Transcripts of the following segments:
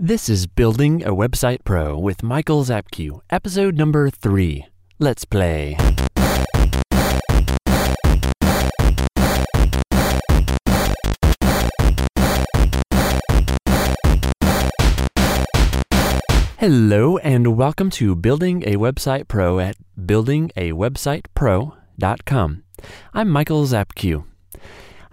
This is Building a Website Pro with Michael Zapke, episode number three. Let's play. Hello, and welcome to Building a Website Pro at buildingawebsitepro.com. I'm Michael Zapke.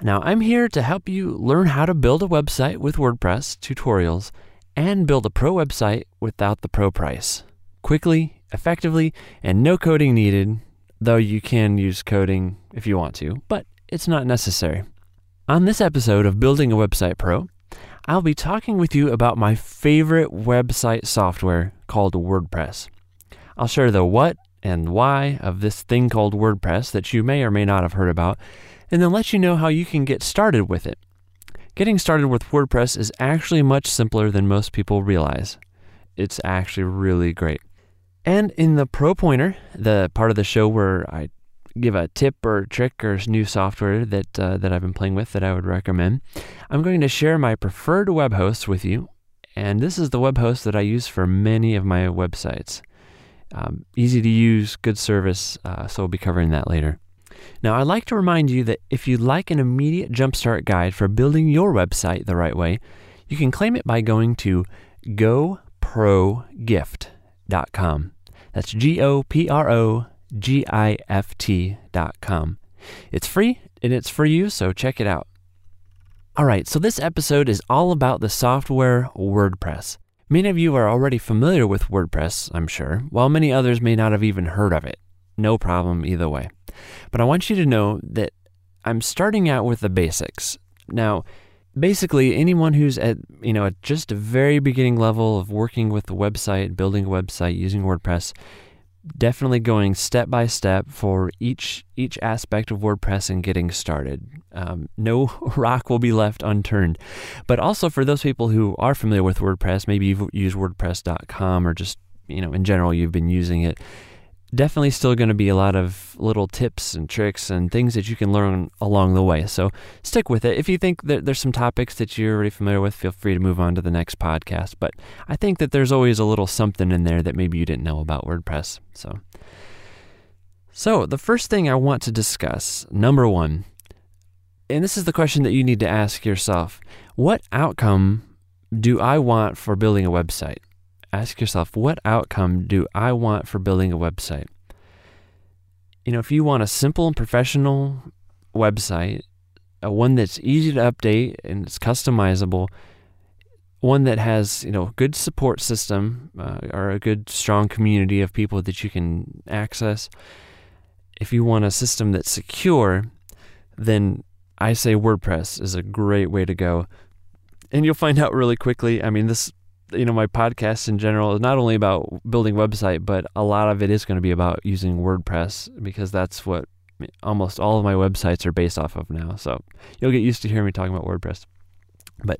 Now, I'm here to help you learn how to build a website with WordPress tutorials and build a pro website without the pro price. Quickly, effectively, and no coding needed, though you can use coding if you want to, but it's not necessary. On this episode of Building a Website Pro, I'll be talking with you about my favorite website software called WordPress. I'll share the what and why of this thing called WordPress that you may or may not have heard about, and then let you know how you can get started with it. Getting started with WordPress is actually much simpler than most people realize. It's actually really great. And in the Pro Pointer, the part of the show where I give a tip or trick or new software that uh, that I've been playing with that I would recommend. I'm going to share my preferred web host with you, and this is the web host that I use for many of my websites. Um, easy to use, good service, uh, so we'll be covering that later. Now, I'd like to remind you that if you'd like an immediate jumpstart guide for building your website the right way, you can claim it by going to goprogift.com. That's G O P R O G I F T.com. It's free and it's for you, so check it out. All right, so this episode is all about the software WordPress. Many of you are already familiar with WordPress, I'm sure, while many others may not have even heard of it. No problem either way. But I want you to know that I'm starting out with the basics. Now, basically anyone who's at, you know, at just a very beginning level of working with the website, building a website using WordPress, definitely going step by step for each each aspect of WordPress and getting started. Um, no rock will be left unturned. But also for those people who are familiar with WordPress, maybe you've used WordPress.com or just you know in general you've been using it definitely still going to be a lot of little tips and tricks and things that you can learn along the way. So stick with it. If you think that there's some topics that you're already familiar with, feel free to move on to the next podcast. But I think that there's always a little something in there that maybe you didn't know about WordPress. So, so the first thing I want to discuss, number one, and this is the question that you need to ask yourself: What outcome do I want for building a website? Ask yourself, what outcome do I want for building a website? You know, if you want a simple and professional website, a one that's easy to update and it's customizable, one that has you know a good support system uh, or a good strong community of people that you can access. If you want a system that's secure, then I say WordPress is a great way to go. And you'll find out really quickly. I mean, this you know my podcast in general is not only about building website but a lot of it is going to be about using wordpress because that's what almost all of my websites are based off of now so you'll get used to hearing me talking about wordpress but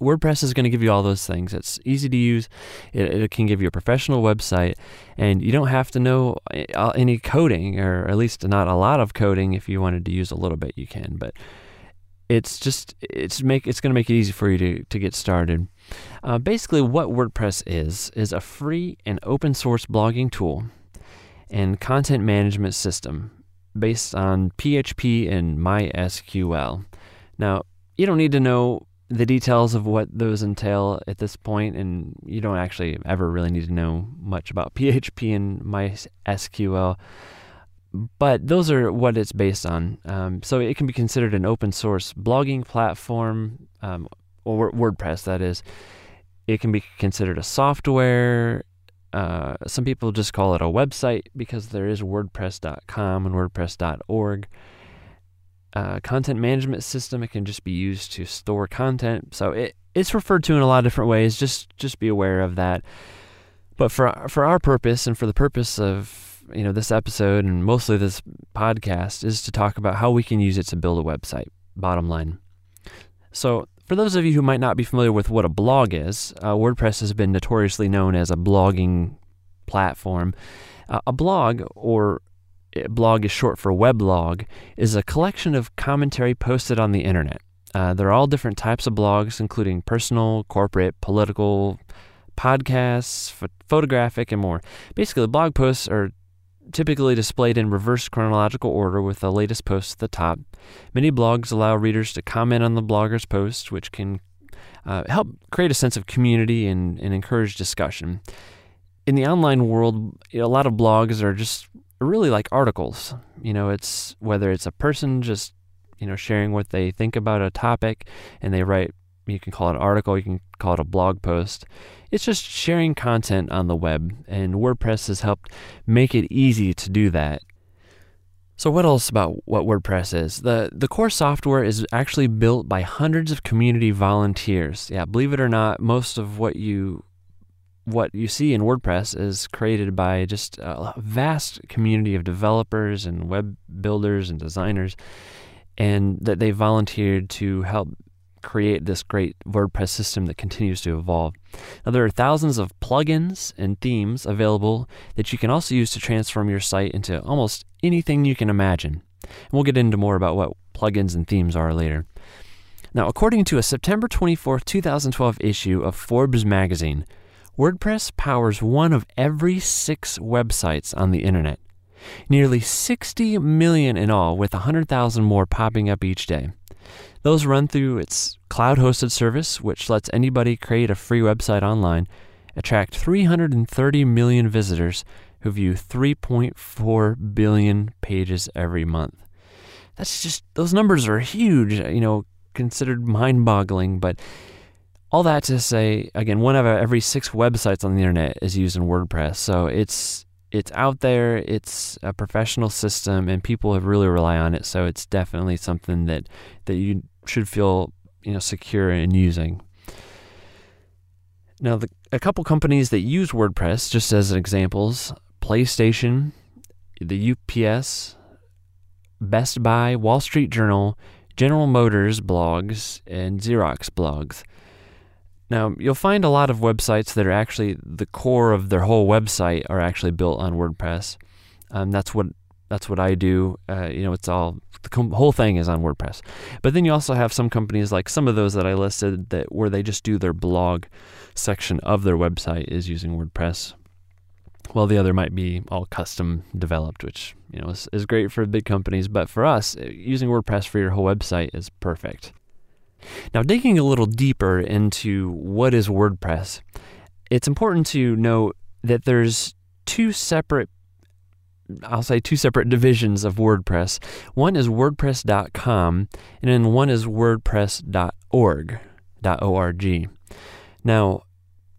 WordPress is going to give you all those things. It's easy to use. It, it, can give you a professional website, and you don't have to know uh, any coding, or at least not a lot of coding. If you wanted to use a little bit, you can. But it's just it's make it's going to make it easy for you to to get started. Uh, basically, what WordPress is is a free and open source blogging tool and content management system based on PHP and MySQL. Now, you don't need to know the details of what those entail at this point, and you don't actually ever really need to know much about PHP and MySQL but those are what it's based on. Um, so it can be considered an open source blogging platform, um, or WordPress, that is. It can be considered a software. Uh, some people just call it a website because there is WordPress.com and WordPress.org. Uh, content management system. It can just be used to store content. So it, it's referred to in a lot of different ways. Just just be aware of that. But for for our purpose and for the purpose of you know this episode and mostly this podcast is to talk about how we can use it to build a website. Bottom line. So, for those of you who might not be familiar with what a blog is, uh, WordPress has been notoriously known as a blogging platform. Uh, a blog, or blog is short for weblog, is a collection of commentary posted on the internet. Uh, there are all different types of blogs, including personal, corporate, political, podcasts, ph- photographic, and more. Basically, blog posts are typically displayed in reverse chronological order with the latest post at the top. Many blogs allow readers to comment on the blogger's post, which can uh, help create a sense of community and, and encourage discussion. In the online world, a lot of blogs are just really like articles. You know, it's whether it's a person just you know sharing what they think about a topic and they write you can call it an article, you can call it a blog post. It's just sharing content on the web, and WordPress has helped make it easy to do that. So what else about what WordPress is? The the core software is actually built by hundreds of community volunteers. Yeah, believe it or not, most of what you what you see in WordPress is created by just a vast community of developers and web builders and designers and that they volunteered to help create this great WordPress system that continues to evolve. Now, there are thousands of plugins and themes available that you can also use to transform your site into almost anything you can imagine. And we'll get into more about what plugins and themes are later. Now, according to a September 24, 2012 issue of Forbes magazine, WordPress powers one of every six websites on the internet. Nearly 60 million in all, with 100,000 more popping up each day. Those run through its cloud hosted service, which lets anybody create a free website online, attract 330 million visitors who view 3.4 billion pages every month. That's just, those numbers are huge, you know, considered mind boggling, but all that to say, again, one out of every six websites on the internet is using WordPress. So it's, it's out there, it's a professional system, and people have really rely on it. So it's definitely something that, that you should feel you know secure in using. Now, the, a couple companies that use WordPress, just as examples, PlayStation, the UPS, Best Buy, Wall Street Journal, General Motors blogs, and Xerox blogs. Now, you'll find a lot of websites that are actually the core of their whole website are actually built on WordPress. Um, that's what that's what I do. Uh, you know, it's all the com- whole thing is on WordPress. But then you also have some companies like some of those that I listed that where they just do their blog section of their website is using WordPress. While the other might be all custom developed, which you know is, is great for big companies, but for us, uh, using WordPress for your whole website is perfect. Now, digging a little deeper into what is WordPress, it's important to note that there's two separate I'll say two separate divisions of WordPress. One is WordPress.com, and then one is WordPress.org. .org. Now,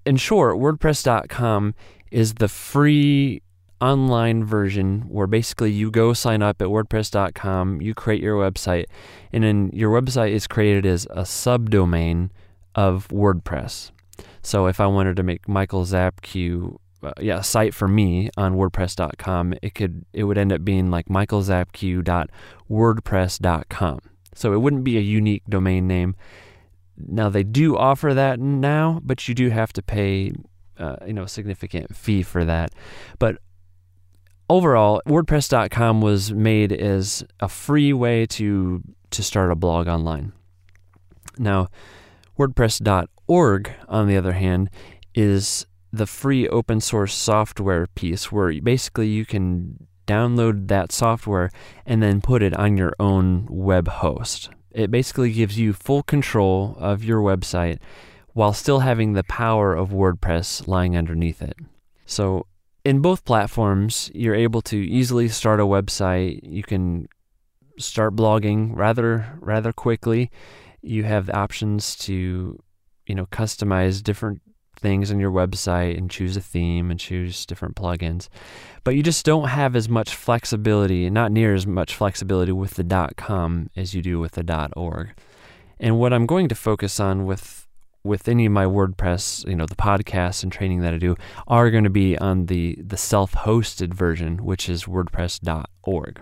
in short, WordPress.com is the free online version where basically you go sign up at WordPress.com, you create your website, and then your website is created as a subdomain of WordPress. So if I wanted to make Michael Zapke uh, yeah, site for me on WordPress.com, it could it would end up being like michaelzapke.wordpress.com. So it wouldn't be a unique domain name. Now they do offer that now, but you do have to pay uh, you know a significant fee for that. But overall, WordPress.com was made as a free way to to start a blog online. Now, WordPress.org, on the other hand, is the free open source software piece where basically you can download that software and then put it on your own web host. It basically gives you full control of your website while still having the power of WordPress lying underneath it. So, in both platforms, you're able to easily start a website. You can start blogging rather rather quickly. You have the options to, you know, customize different things on your website and choose a theme and choose different plugins. But you just don't have as much flexibility, not near as much flexibility with the .com as you do with the .org. And what I'm going to focus on with with any of my WordPress, you know, the podcasts and training that I do are going to be on the the self-hosted version, which is wordpress.org.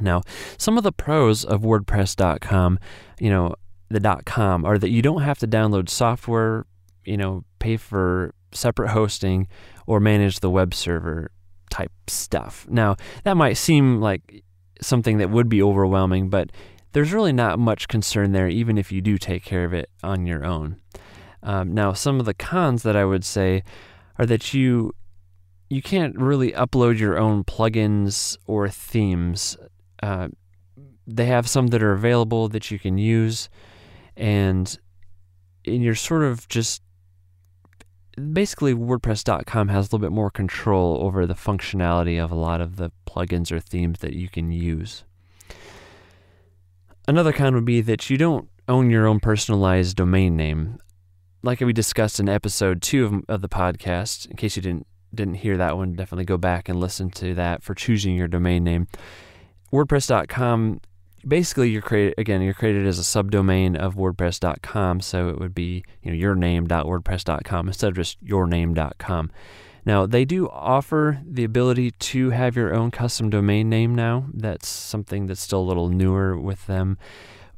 Now, some of the pros of wordpress.com, you know, the .com are that you don't have to download software you know, pay for separate hosting or manage the web server type stuff. Now, that might seem like something that would be overwhelming, but there's really not much concern there, even if you do take care of it on your own. Um, now, some of the cons that I would say are that you you can't really upload your own plugins or themes. Uh, they have some that are available that you can use, and and you're sort of just basically WordPress.com has a little bit more control over the functionality of a lot of the plugins or themes that you can use. Another con would be that you don't own your own personalized domain name. Like we discussed in episode two of, of the podcast, in case you didn't didn't hear that one, definitely go back and listen to that for choosing your domain name. WordPress.com basically you're created again you're created as a subdomain of wordpress.com so it would be you know your name.wordpress.com instead of just your name.com now they do offer the ability to have your own custom domain name now. That's something that's still a little newer with them.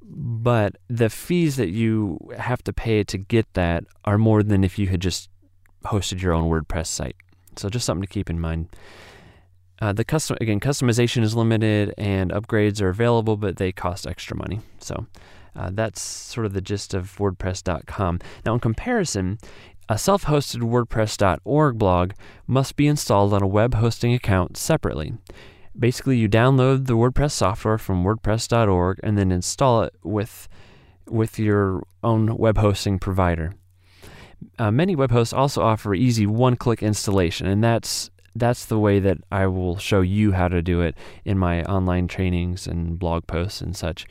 But the fees that you have to pay to get that are more than if you had just hosted your own wordpress site. So just something to keep in mind uh, the custom again, customization is limited and upgrades are available, but they cost extra money. So uh, that's sort of the gist of WordPress.com. Now, in comparison, a self-hosted WordPress.org blog must be installed on a web hosting account separately. Basically, you download the WordPress software from WordPress.org and then install it with with your own web hosting provider. Uh, many web hosts also offer easy one-click installation, and that's that's the way that I will show you how to do it in my online trainings and blog posts and such.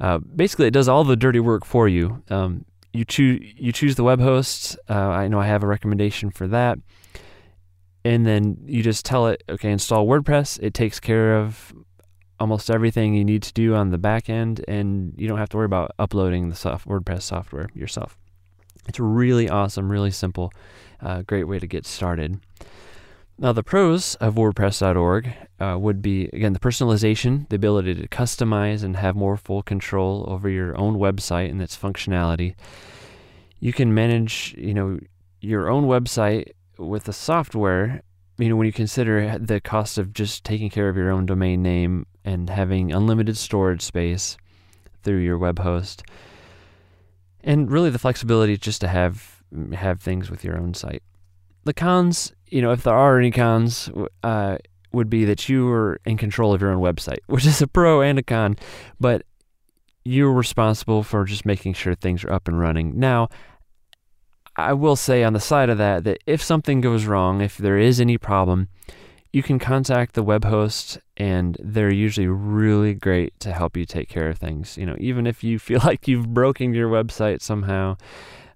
Uh, basically, it does all the dirty work for you. Um, you choose you choose the web host. Uh, I know I have a recommendation for that, and then you just tell it, okay, install WordPress. It takes care of almost everything you need to do on the back end, and you don't have to worry about uploading the soft WordPress software yourself. It's really awesome, really simple, uh, great way to get started. Now, the pros of WordPress.org uh, would be again the personalization, the ability to customize and have more full control over your own website and its functionality. You can manage, you know, your own website with the software. You know, when you consider the cost of just taking care of your own domain name and having unlimited storage space through your web host, and really the flexibility just to have have things with your own site. The cons you know, if there are any cons, uh, would be that you are in control of your own website, which is a pro and a con, but you're responsible for just making sure things are up and running. Now, I will say on the side of that that if something goes wrong, if there is any problem, you can contact the web host and they're usually really great to help you take care of things. You know, even if you feel like you've broken your website somehow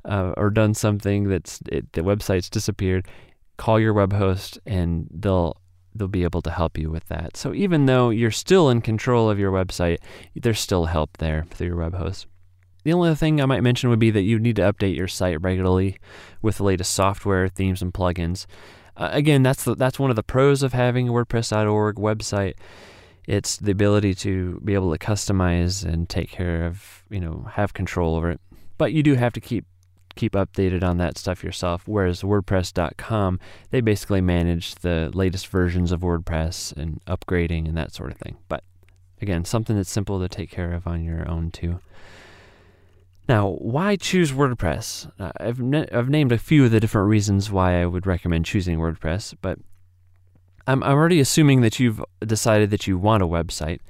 uh, or done something that's it, the website's disappeared, call your web host and they'll they'll be able to help you with that. So even though you're still in control of your website, there's still help there through your web host. The only other thing I might mention would be that you need to update your site regularly with the latest software, themes, and plugins. Uh, again, that's the, that's one of the pros of having a WordPress.org website. It's the ability to be able to customize and take care of, you know, have control over it. But you do have to keep keep updated on that stuff yourself. Whereas WordPress.com, they basically manage the latest versions of WordPress and upgrading and that sort of thing. But again, something that's simple to take care of on your own too. Now, why choose WordPress? Uh, I've, I've named a few of the different reasons why I would recommend choosing WordPress, but I'm, I'm already assuming that you've decided that you want a website.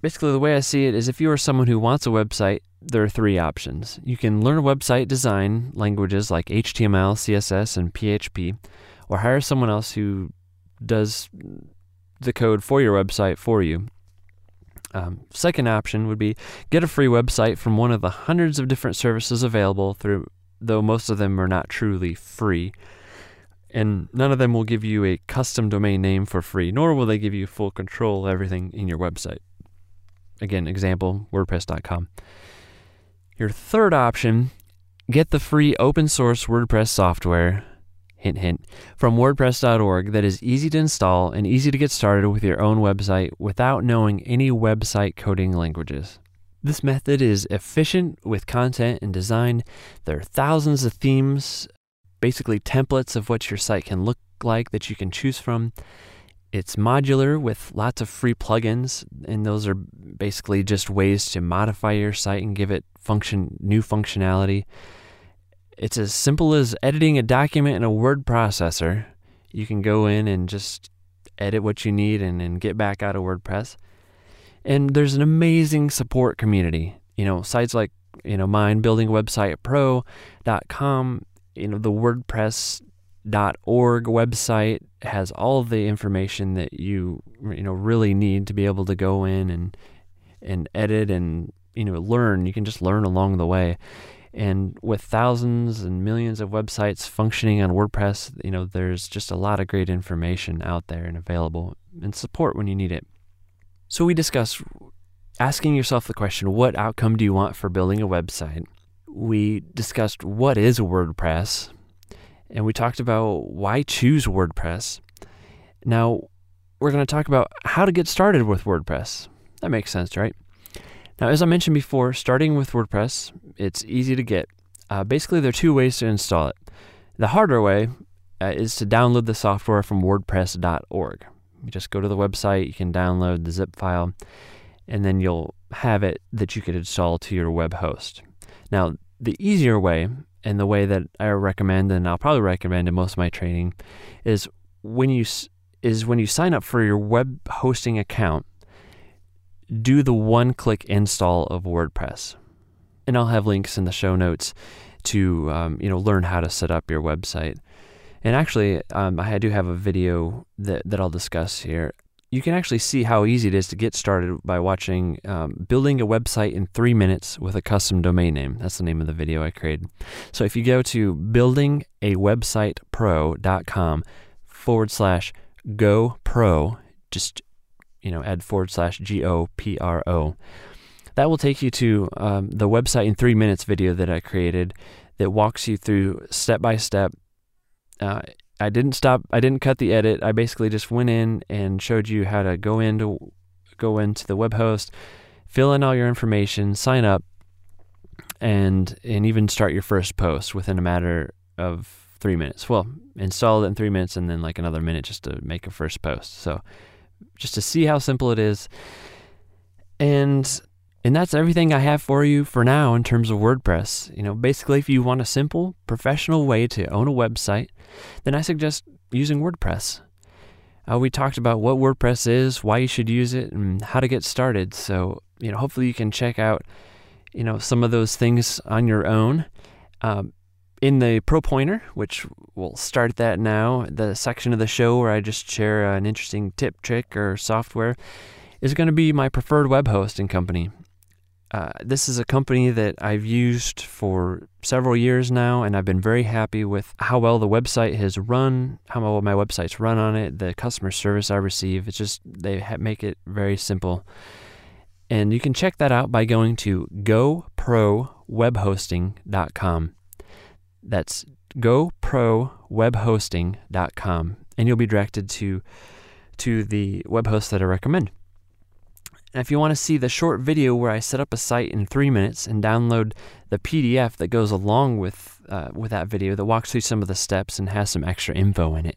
Basically, the way I see it is if you are someone who wants a website, there are three options. You can learn website design languages like HTML, CSS, and PHP, or hire someone else who does the code for your website for you. Um, second option would be get a free website from one of the hundreds of different services available through though most of them are not truly free. And none of them will give you a custom domain name for free, nor will they give you full control of everything in your website. Again, example WordPress.com. Your third option get the free open source WordPress software, hint, hint, from WordPress.org that is easy to install and easy to get started with your own website without knowing any website coding languages. This method is efficient with content and design. There are thousands of themes, basically templates of what your site can look like that you can choose from. It's modular with lots of free plugins, and those are basically just ways to modify your site and give it function new functionality. It's as simple as editing a document in a word processor. You can go in and just edit what you need and, and get back out of WordPress. And there's an amazing support community. You know, sites like, you know, mine, building website pro.com, you know, the WordPress.org website has all the information that you, you know, really need to be able to go in and, and edit and, you know, learn. You can just learn along the way. And with thousands and millions of websites functioning on WordPress, you know, there's just a lot of great information out there and available and support when you need it. So we discussed asking yourself the question, what outcome do you want for building a website? We discussed what is WordPress, and we talked about why choose WordPress. Now, we're going to talk about how to get started with WordPress. That makes sense, right? Now, as I mentioned before, starting with WordPress, it's easy to get. Uh, basically, there are two ways to install it. The harder way uh, is to download the software from WordPress.org. You just go to the website, you can download the zip file, and then you'll have it that you could install to your web host. Now, the easier way, and the way that I recommend, and I'll probably recommend in most of my training, is when you is when you sign up for your web hosting account do the one click install of WordPress. And I'll have links in the show notes to um, you know learn how to set up your website. And actually, um, I do have a video that, that I'll discuss here. You can actually see how easy it is to get started by watching um, Building a Website in Three Minutes with a Custom Domain Name. That's the name of the video I created. So if you go to buildingawebsitepro.com forward slash go pro, just you know, add forward slash G O P R O. That will take you to um, the website in three minutes video that I created that walks you through step by step. Uh, I didn't stop. I didn't cut the edit. I basically just went in and showed you how to go into go into the web host, fill in all your information, sign up, and and even start your first post within a matter of three minutes. Well, install it in three minutes, and then like another minute just to make a first post. So just to see how simple it is. And and that's everything I have for you for now in terms of WordPress. You know, basically if you want a simple, professional way to own a website, then I suggest using WordPress. Uh, we talked about what WordPress is, why you should use it, and how to get started. So, you know, hopefully you can check out, you know, some of those things on your own. Um, in the Pro Pointer, which we'll start that now, the section of the show where I just share an interesting tip, trick, or software, is going to be my preferred web hosting company. Uh, this is a company that I've used for several years now, and I've been very happy with how well the website has run, how well my website's run on it, the customer service I receive. It's just, they make it very simple. And you can check that out by going to goprowebhosting.com. That's goprowebhosting.com, and you'll be directed to to the web host that I recommend. And if you want to see the short video where I set up a site in three minutes and download the PDF that goes along with uh, with that video that walks through some of the steps and has some extra info in it,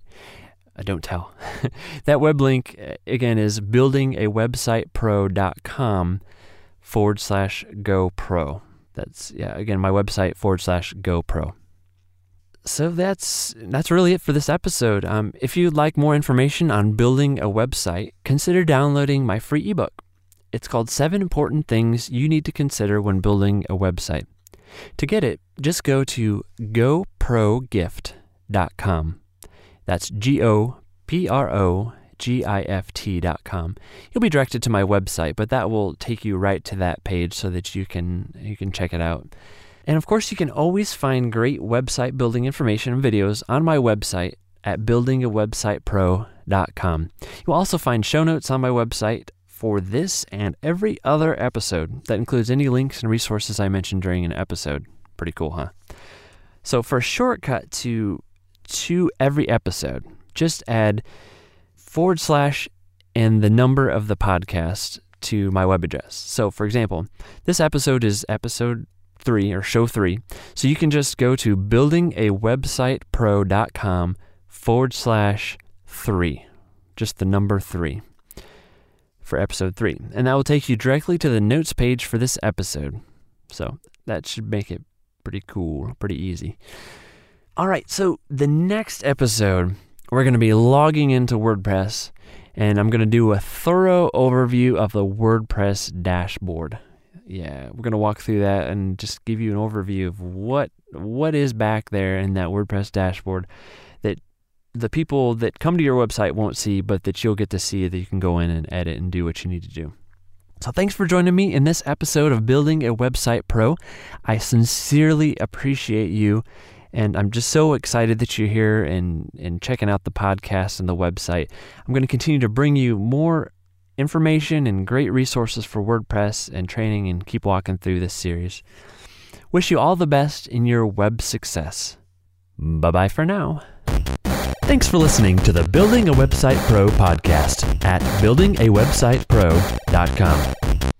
uh, don't tell. that web link uh, again is buildingawebsitepro.com forward slash GoPro. That's yeah again my website forward slash GoPro so that's that's really it for this episode. Um, if you'd like more information on building a website, consider downloading my free ebook. It's called Seven Important Things You Need to Consider When Building a Website. To get it, just go to goprogift.com. That's G O P R O G I F T.com. You'll be directed to my website, but that will take you right to that page so that you can you can check it out. And of course, you can always find great website building information and videos on my website at buildingawebsitepro.com. You'll also find show notes on my website for this and every other episode that includes any links and resources I mentioned during an episode. Pretty cool, huh? So for a shortcut to to every episode, just add forward slash and the number of the podcast to my web address. So for example, this episode is episode three or show three. So you can just go to buildingawebsitepro.com forward slash three, just the number three for episode three. And that will take you directly to the notes page for this episode. So that should make it pretty cool, pretty easy. All right, so the next episode, we're going to be logging into WordPress and I'm going to do a thorough overview of the WordPress dashboard. Yeah, we're going to walk through that and just give you an overview of what what is back there in that WordPress dashboard the people that come to your website won't see, but that you'll get to see that you can go in and edit and do what you need to do. So, thanks for joining me in this episode of Building a Website Pro. I sincerely appreciate you, and I'm just so excited that you're here and, and checking out the podcast and the website. I'm going to continue to bring you more information and great resources for WordPress and training and keep walking through this series. Wish you all the best in your web success. Bye bye for now. Thanks for listening to the Building a Website Pro podcast at buildingawebsitepro.com.